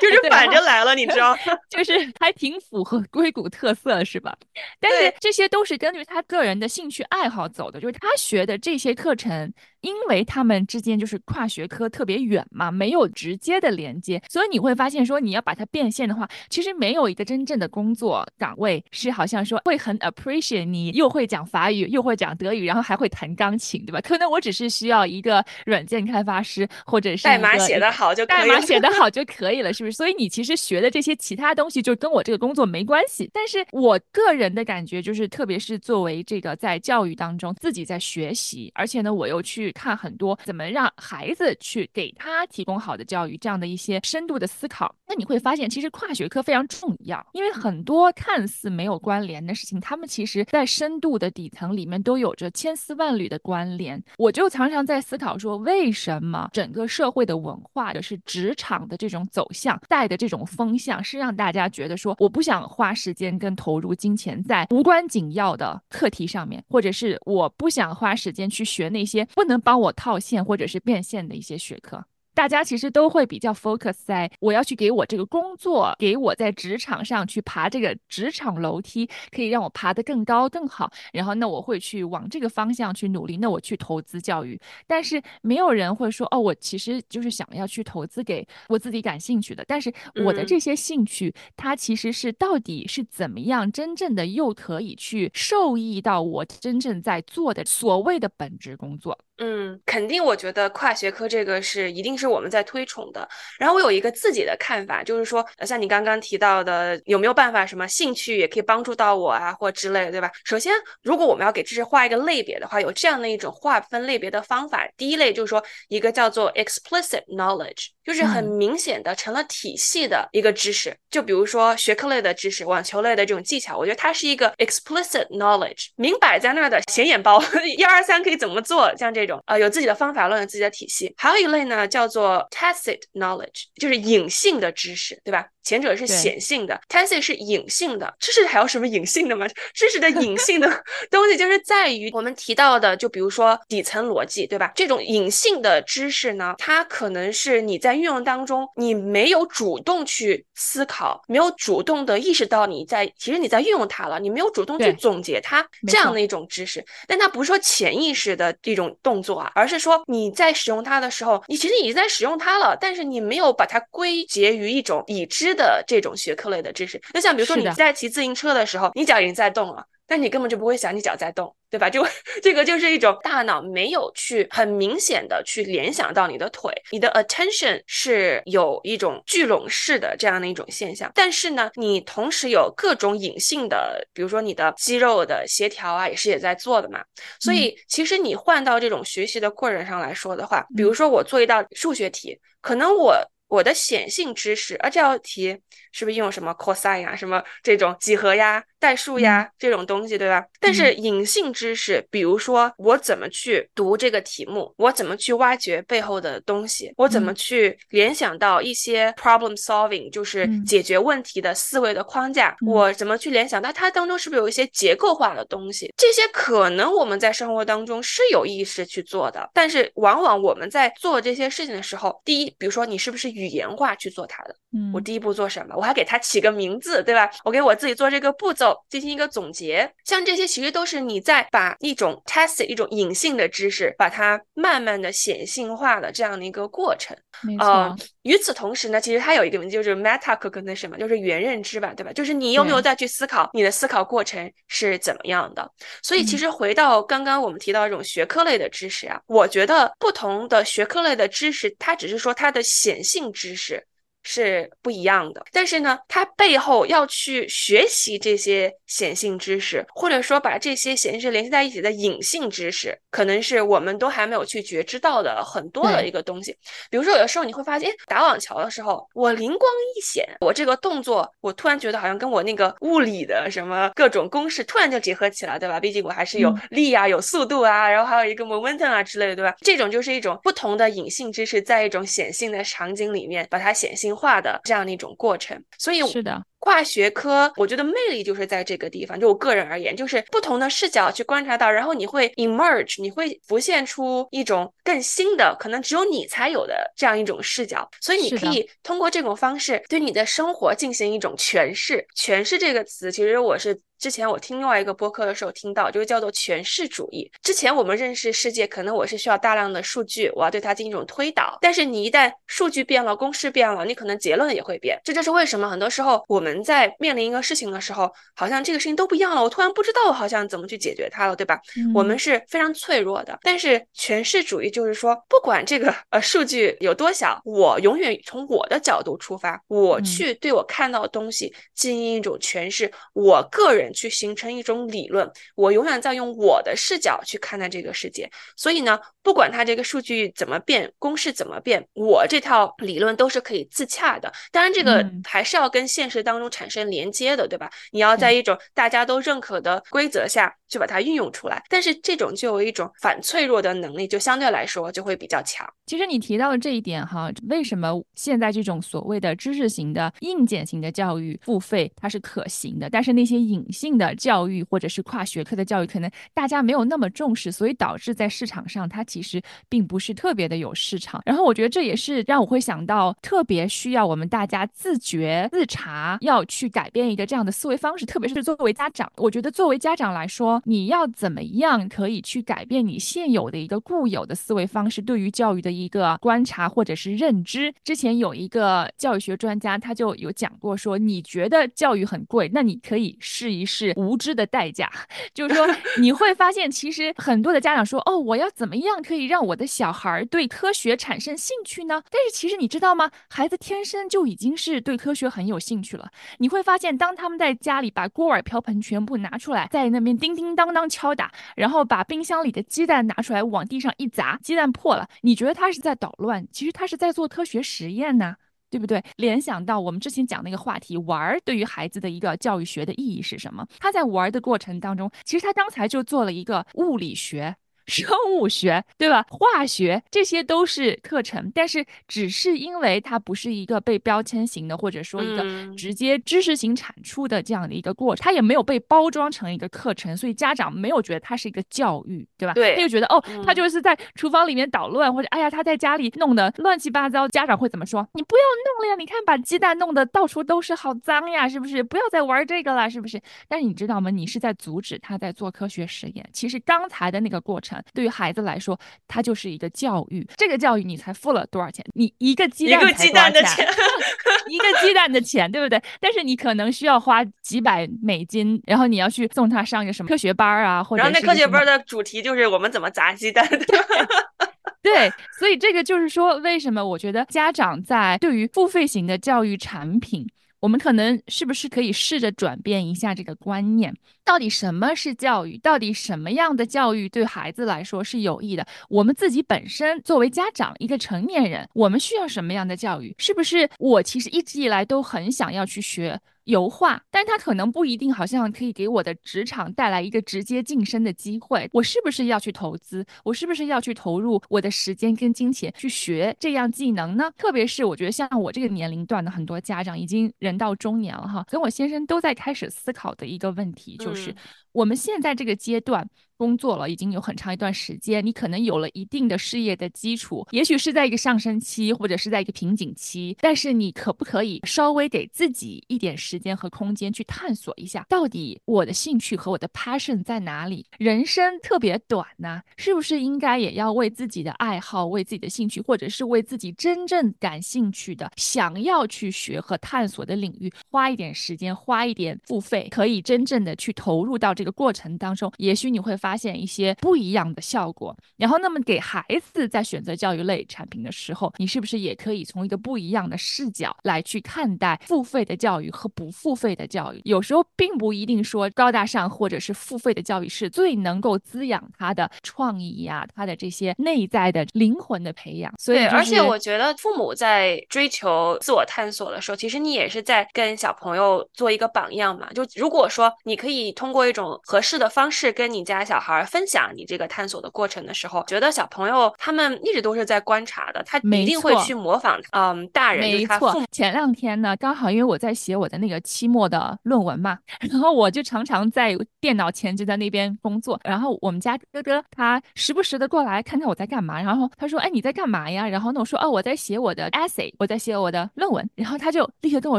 就是反着来了，你知道？(laughs) 就是还挺符合硅谷特色，是吧？但是这些都是根据他个人的兴趣爱好走的，就是他学的这些课程。因为他们之间就是跨学科特别远嘛，没有直接的连接，所以你会发现说你要把它变现的话，其实没有一个真正的工作岗位是好像说会很 appreciate 你又会讲法语又会讲德语，然后还会弹钢琴，对吧？可能我只是需要一个软件开发师或者是代码写得好就代码写得 (laughs) 好就可以了，是不是？所以你其实学的这些其他东西就跟我这个工作没关系。但是我个人的感觉就是，特别是作为这个在教育当中自己在学习，而且呢我又去。看很多怎么让孩子去给他提供好的教育，这样的一些深度的思考，那你会发现其实跨学科非常重要，因为很多看似没有关联的事情，他们其实在深度的底层里面都有着千丝万缕的关联。我就常常在思考说，为什么整个社会的文化的是职场的这种走向带的这种风向，是让大家觉得说，我不想花时间跟投入金钱在无关紧要的课题上面，或者是我不想花时间去学那些不能帮我套现或者是变现的一些学科。大家其实都会比较 focus 在我要去给我这个工作，给我在职场上去爬这个职场楼梯，可以让我爬得更高更好。然后那我会去往这个方向去努力，那我去投资教育。但是没有人会说哦，我其实就是想要去投资给我自己感兴趣的。但是我的这些兴趣，它其实是到底是怎么样真正的又可以去受益到我真正在做的所谓的本职工作？嗯，肯定，我觉得跨学科这个是一定是我们在推崇的。然后我有一个自己的看法，就是说，像你刚刚提到的，有没有办法什么兴趣也可以帮助到我啊，或之类的，对吧？首先，如果我们要给知识画一个类别的话，有这样的一种划分类别的方法。第一类就是说，一个叫做 explicit knowledge，就是很明显的成了体系的一个知识。就比如说学科类的知识、网球类的这种技巧，我觉得它是一个 explicit knowledge，明摆在那儿的显眼包，(laughs) 一二三可以怎么做，像这种。呃，有自己的方法论，有自己的体系。还有一类呢，叫做 tacit knowledge，就是隐性的知识，对吧？前者是显性的，tacit 是隐性的。知识还有什么隐性的吗？(laughs) 知识的隐性的 (laughs) 东西就是在于我们提到的，就比如说底层逻辑，对吧？这种隐性的知识呢，它可能是你在运用当中，你没有主动去思考，没有主动的意识到你在，其实你在运用它了，你没有主动去总结它这样的一种知识。但它不是说潜意识的一种动作啊，而是说你在使用它的时候，你其实已经在使用它了，但是你没有把它归结于一种已知。的这种学科类的知识，那像比如说你在骑自行车的时候，你脚已经在动了，但你根本就不会想你脚在动，对吧？(laughs) 就这个就是一种大脑没有去很明显的去联想到你的腿，你的 attention 是有一种聚拢式的这样的一种现象。但是呢，你同时有各种隐性的，比如说你的肌肉的协调啊，也是也在做的嘛。所以其实你换到这种学习的过程上来说的话，比如说我做一道数学题，可能我。我的显性知识，而，这道题是不是用什么 cosine 呀，什么这种几何呀？代数呀，这种东西，对吧？但是隐性知识，比如说我怎么去读这个题目，我怎么去挖掘背后的东西，我怎么去联想到一些 problem solving，就是解决问题的思维的框架，我怎么去联想到它当中是不是有一些结构化的东西？这些可能我们在生活当中是有意识去做的，但是往往我们在做这些事情的时候，第一，比如说你是不是语言化去做它的？嗯，我第一步做什么？我还给它起个名字，对吧？我给我自己做这个步骤。进行一个总结，像这些其实都是你在把一种 test 一种隐性的知识，把它慢慢的显性化的这样的一个过程。没错。与此同时呢，其实它有一个名字，就是 metacognition 嘛，就是原认知吧，对吧？就是你有没有再去思考你的思考过程是怎么样的？所以其实回到刚刚我们提到这种学科类的知识啊，我觉得不同的学科类的知识，它只是说它的显性知识。是不一样的，但是呢，它背后要去学习这些显性知识，或者说把这些显性知识联系在一起的隐性知识，可能是我们都还没有去觉知到的很多的一个东西。比如说，有的时候你会发现，哎，打网球的时候，我灵光一现，我这个动作，我突然觉得好像跟我那个物理的什么各种公式突然就结合起来，对吧？毕竟我还是有力啊，有速度啊，然后还有一个 momentum 啊之类的，对吧？这种就是一种不同的隐性知识，在一种显性的场景里面把它显性。化的这样的一种过程，所以是的。跨学科，我觉得魅力就是在这个地方。就我个人而言，就是不同的视角去观察到，然后你会 emerge，你会浮现出一种更新的，可能只有你才有的这样一种视角。所以你可以通过这种方式对你的生活进行一种诠释。诠释这个词，其实我是之前我听另外一个播客的时候听到，就是叫做诠释主义。之前我们认识世界，可能我是需要大量的数据，我要对它进行一种推导。但是你一旦数据变了，公式变了，你可能结论也会变。这就是为什么很多时候我们。人在面临一个事情的时候，好像这个事情都不一样了。我突然不知道，好像怎么去解决它了，对吧？我们是非常脆弱的。但是诠释主义就是说，不管这个呃数据有多小，我永远从我的角度出发，我去对我看到的东西进行一种诠释，我个人去形成一种理论，我永远在用我的视角去看待这个世界。所以呢，不管它这个数据怎么变，公式怎么变，我这套理论都是可以自洽的。当然，这个还是要跟现实当。中产生连接的，对吧？你要在一种大家都认可的规则下去把它运用出来，但是这种就有一种反脆弱的能力，就相对来说就会比较强。其实你提到的这一点哈，为什么现在这种所谓的知识型的硬件型的教育付费它是可行的，但是那些隐性的教育或者是跨学科的教育，可能大家没有那么重视，所以导致在市场上它其实并不是特别的有市场。然后我觉得这也是让我会想到特别需要我们大家自觉自查。要去改变一个这样的思维方式，特别是作为家长，我觉得作为家长来说，你要怎么样可以去改变你现有的一个固有的思维方式，对于教育的一个观察或者是认知。之前有一个教育学专家，他就有讲过说，你觉得教育很贵，那你可以试一试无知的代价，就是说 (laughs) 你会发现，其实很多的家长说，哦，我要怎么样可以让我的小孩对科学产生兴趣呢？但是其实你知道吗？孩子天生就已经是对科学很有兴趣了。你会发现，当他们在家里把锅碗瓢盆全部拿出来，在那边叮叮当当敲打，然后把冰箱里的鸡蛋拿出来往地上一砸，鸡蛋破了，你觉得他是在捣乱？其实他是在做科学实验呢，对不对？联想到我们之前讲那个话题，玩儿对于孩子的一个教育学的意义是什么？他在玩儿的过程当中，其实他刚才就做了一个物理学。生物学，对吧？化学这些都是课程，但是只是因为它不是一个被标签型的，或者说一个直接知识型产出的这样的一个过程，它也没有被包装成一个课程，所以家长没有觉得它是一个教育，对吧？对，他就觉得哦，他就是在厨房里面捣乱，或者哎呀，他在家里弄得乱七八糟，家长会怎么说？你不要弄了呀！你看把鸡蛋弄得到处都是，好脏呀，是不是？不要再玩这个了，是不是？但是你知道吗？你是在阻止他在做科学实验。其实刚才的那个过程，对于孩子来说，它就是一个教育。这个教育你才付了多少钱？你一个鸡蛋一个鸡蛋的钱，(laughs) 一个鸡蛋的钱，对不对？但是你可能需要花几百美金，然后你要去送他上一个什么科学班啊，或者然后那科学班的主题就是我们怎么砸鸡蛋。(laughs) 对，所以这个就是说，为什么我觉得家长在对于付费型的教育产品。我们可能是不是可以试着转变一下这个观念？到底什么是教育？到底什么样的教育对孩子来说是有益的？我们自己本身作为家长，一个成年人，我们需要什么样的教育？是不是我其实一直以来都很想要去学？油画，但它可能不一定，好像可以给我的职场带来一个直接晋升的机会。我是不是要去投资？我是不是要去投入我的时间跟金钱去学这样技能呢？特别是我觉得像我这个年龄段的很多家长，已经人到中年了哈，跟我先生都在开始思考的一个问题，就是我们现在这个阶段。工作了已经有很长一段时间，你可能有了一定的事业的基础，也许是在一个上升期，或者是在一个瓶颈期。但是你可不可以稍微给自己一点时间和空间去探索一下，到底我的兴趣和我的 passion 在哪里？人生特别短呐，是不是应该也要为自己的爱好、为自己的兴趣，或者是为自己真正感兴趣的、想要去学和探索的领域，花一点时间，花一点付费，可以真正的去投入到这个过程当中？也许你会发。现一些不一样的效果，然后那么给孩子在选择教育类产品的时候，你是不是也可以从一个不一样的视角来去看待付费的教育和不付费的教育？有时候并不一定说高大上或者是付费的教育是最能够滋养他的创意呀，他的这些内在的灵魂的培养。所以，而且我觉得父母在追求自我探索的时候，其实你也是在跟小朋友做一个榜样嘛。就如果说你可以通过一种合适的方式跟你家小。孩分享你这个探索的过程的时候，觉得小朋友他们一直都是在观察的，他一定会去模仿。嗯，大人没错。前两天呢，刚好因为我在写我的那个期末的论文嘛，(laughs) 然后我就常常在电脑前就在那边工作。然后我们家哥哥他时不时的过来看看我在干嘛，然后他说：“哎，你在干嘛呀？”然后呢，我说：“哦，我在写我的 essay，我在写我的论文。”然后他就立刻跟我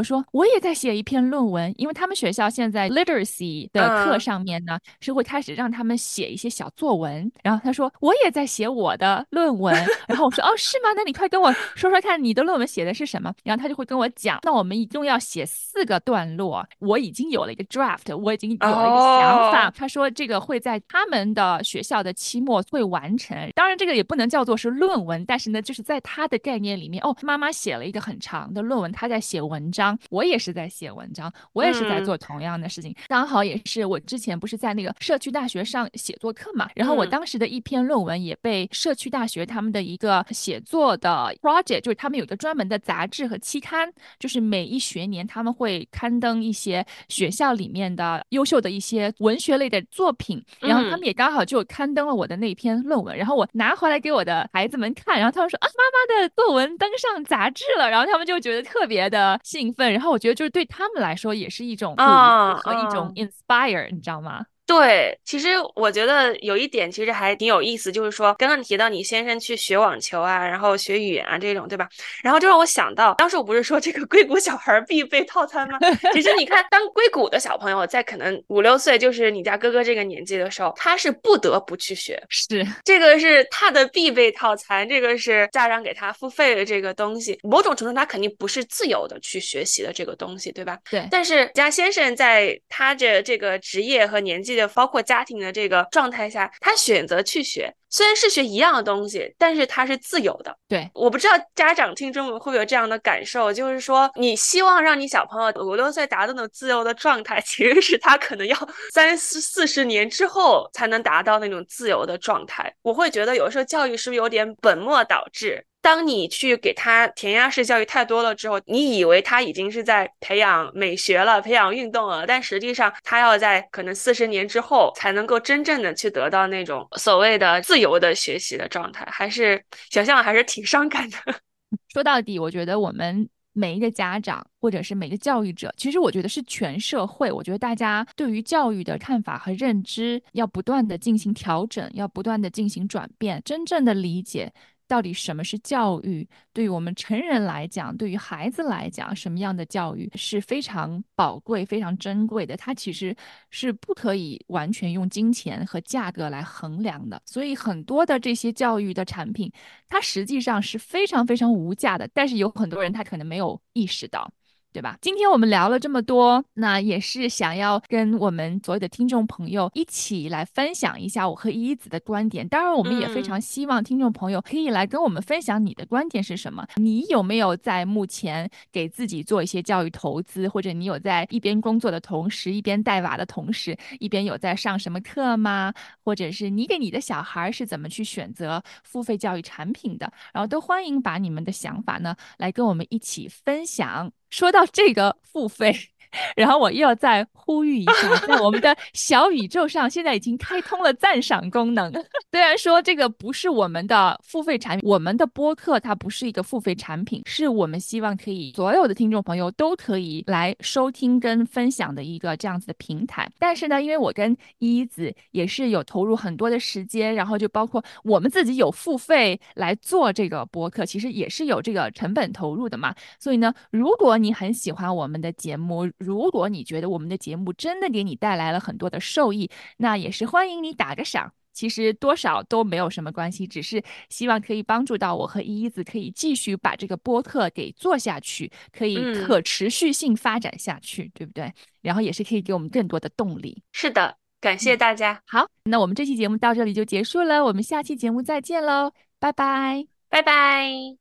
说：“我也在写一篇论文，因为他们学校现在 literacy 的课上面呢是会开始让他们。”写一些小作文，然后他说我也在写我的论文，(laughs) 然后我说哦是吗？那你快跟我说说看你的论文写的是什么？然后他就会跟我讲，那我们一共要写四个段落，我已经有了一个 draft，我已经有了一个想法。他说这个会在他们的学校的期末会完成，当然这个也不能叫做是论文，但是呢就是在他的概念里面，哦妈妈写了一个很长的论文，他在写文章，我也是在写文章，我也是在做同样的事情，刚好也是我之前不是在那个社区大学上。写作课嘛，然后我当时的一篇论文也被社区大学他们的一个写作的 project，就是他们有一个专门的杂志和期刊，就是每一学年他们会刊登一些学校里面的优秀的一些文学类的作品，然后他们也刚好就刊登了我的那篇论文，然后我拿回来给我的孩子们看，然后他们说啊，妈妈的作文登上杂志了，然后他们就觉得特别的兴奋，然后我觉得就是对他们来说也是一种鼓励和一种 inspire，你知道吗？吗？对，其实我觉得有一点其实还挺有意思，就是说刚刚你提到你先生去学网球啊，然后学语言啊这种，对吧？然后就让我想到，当时我不是说这个硅谷小孩必备套餐吗？其实你看，当硅谷的小朋友在可能五六岁，就是你家哥哥这个年纪的时候，他是不得不去学，是这个是他的必备套餐，这个是家长给他付费的这个东西，某种程度他肯定不是自由的去学习的这个东西，对吧？对。但是家先生在他的这个职业和年纪的。包括家庭的这个状态下，他选择去学，虽然是学一样的东西，但是他是自由的。对，我不知道家长听中文会不会有这样的感受，就是说你希望让你小朋友五六岁达到那种自由的状态，(laughs) 其实是他可能要三四四十年之后才能达到那种自由的状态。我会觉得有时候教育是不是有点本末倒置？当你去给他填鸭式教育太多了之后，你以为他已经是在培养美学了、培养运动了，但实际上他要在可能四十年之后才能够真正的去得到那种所谓的自由的学习的状态，还是想象还是挺伤感的。(laughs) 说到底，我觉得我们每一个家长或者是每个教育者，其实我觉得是全社会，我觉得大家对于教育的看法和认知要不断的进行调整，要不断的进行转变，真正的理解。到底什么是教育？对于我们成人来讲，对于孩子来讲，什么样的教育是非常宝贵、非常珍贵的？它其实是不可以完全用金钱和价格来衡量的。所以，很多的这些教育的产品，它实际上是非常非常无价的。但是，有很多人他可能没有意识到。对吧？今天我们聊了这么多，那也是想要跟我们所有的听众朋友一起来分享一下我和依依子的观点。当然，我们也非常希望听众朋友可以来跟我们分享你的观点是什么。你有没有在目前给自己做一些教育投资，或者你有在一边工作的同时，一边带娃的同时，一边有在上什么课吗？或者是你给你的小孩是怎么去选择付费教育产品的？然后都欢迎把你们的想法呢来跟我们一起分享。说到这个付费。然后我又要再呼吁一下，在我们的 (laughs) 小宇宙上，现在已经开通了赞赏功能。虽然说这个不是我们的付费产品，我们的播客它不是一个付费产品，是我们希望可以所有的听众朋友都可以来收听跟分享的一个这样子的平台。但是呢，因为我跟一子也是有投入很多的时间，然后就包括我们自己有付费来做这个播客，其实也是有这个成本投入的嘛。所以呢，如果你很喜欢我们的节目，如果你觉得我们的节目真的给你带来了很多的受益，那也是欢迎你打个赏。其实多少都没有什么关系，只是希望可以帮助到我和依依子，可以继续把这个播客给做下去，可以可持续性发展下去，对不对？然后也是可以给我们更多的动力。是的，感谢大家。好，那我们这期节目到这里就结束了，我们下期节目再见喽，拜拜，拜拜。